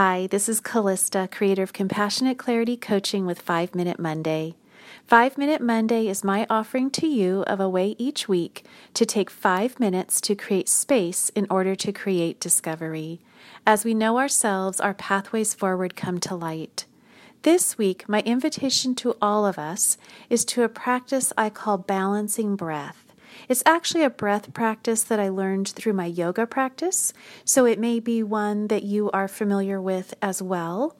Hi, this is Callista, creator of Compassionate Clarity Coaching with 5 Minute Monday. 5 Minute Monday is my offering to you of a way each week to take 5 minutes to create space in order to create discovery. As we know ourselves, our pathways forward come to light. This week, my invitation to all of us is to a practice I call balancing breath. It's actually a breath practice that I learned through my yoga practice, so it may be one that you are familiar with as well.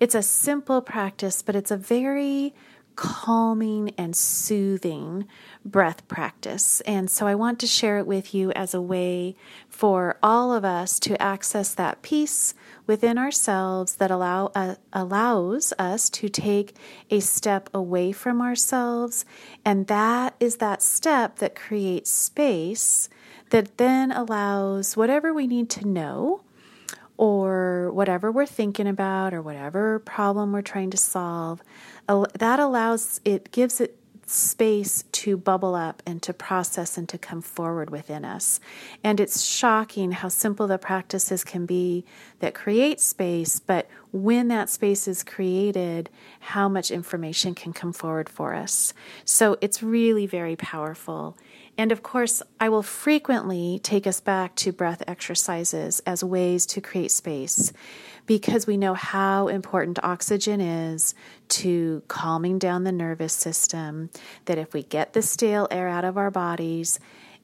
It's a simple practice, but it's a very calming and soothing breath practice. And so I want to share it with you as a way for all of us to access that peace within ourselves that allow uh, allows us to take a step away from ourselves and that is that step that creates space that then allows whatever we need to know or whatever we're thinking about or whatever problem we're trying to solve that allows it gives it space to bubble up and to process and to come forward within us. And it's shocking how simple the practices can be that create space, but when that space is created, how much information can come forward for us. So it's really very powerful. And of course, I will frequently take us back to breath exercises as ways to create space because we know how important oxygen is to calming down the nervous system. That if we get the stale air out of our bodies,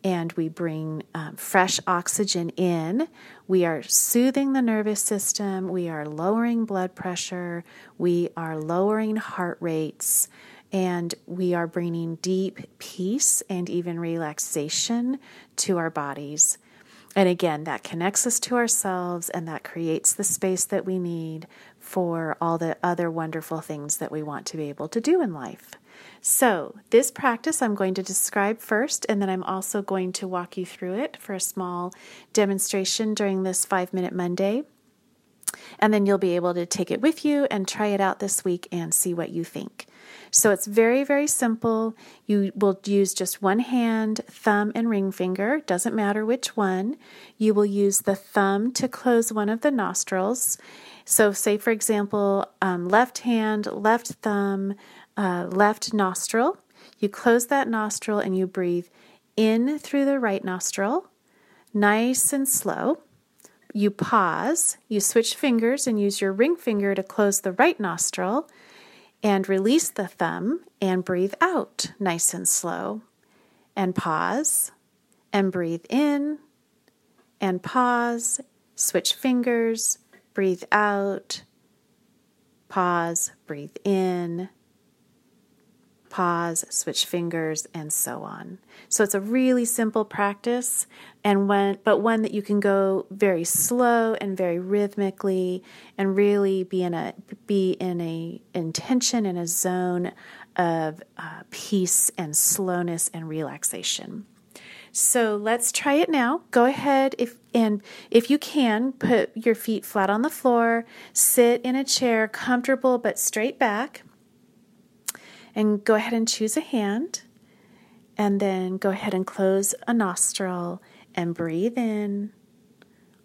and we bring um, fresh oxygen in, we are soothing the nervous system, we are lowering blood pressure, we are lowering heart rates, and we are bringing deep peace and even relaxation to our bodies. And again, that connects us to ourselves and that creates the space that we need for all the other wonderful things that we want to be able to do in life. So, this practice I'm going to describe first, and then I'm also going to walk you through it for a small demonstration during this five minute Monday. And then you'll be able to take it with you and try it out this week and see what you think. So it's very, very simple. You will use just one hand, thumb, and ring finger, doesn't matter which one. You will use the thumb to close one of the nostrils. So, say for example, um, left hand, left thumb, uh, left nostril. You close that nostril and you breathe in through the right nostril, nice and slow. You pause, you switch fingers and use your ring finger to close the right nostril and release the thumb and breathe out nice and slow. And pause and breathe in and pause, switch fingers, breathe out, pause, breathe in, pause, switch fingers, and so on. So it's a really simple practice, and when but one that you can go very slow and very rhythmically, and really be in a be in a intention in a zone of uh, peace and slowness and relaxation. So let's try it now. Go ahead if and if you can, put your feet flat on the floor, sit in a chair comfortable but straight back and go ahead and choose a hand. And then go ahead and close a nostril and breathe in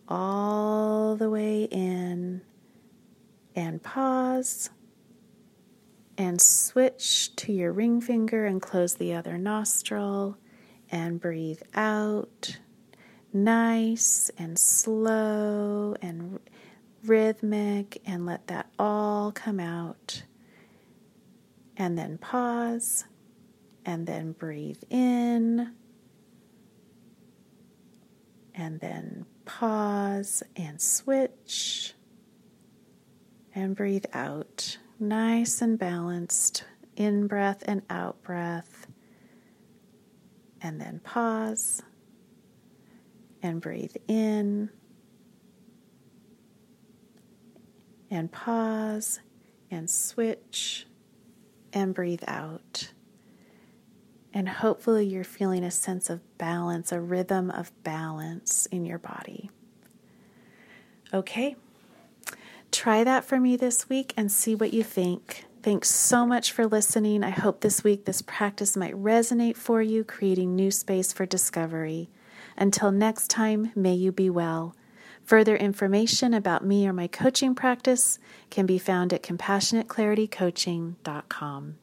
all the way in. And pause. And switch to your ring finger and close the other nostril. And breathe out. Nice and slow and rhythmic. And let that all come out and then pause, and then breathe in, and then pause and switch, and breathe out. Nice and balanced, in breath and out breath, and then pause and breathe in. And pause and switch and breathe out. And hopefully, you're feeling a sense of balance, a rhythm of balance in your body. Okay, try that for me this week and see what you think. Thanks so much for listening. I hope this week this practice might resonate for you, creating new space for discovery. Until next time, may you be well. Further information about me or my coaching practice can be found at compassionateclaritycoaching.com.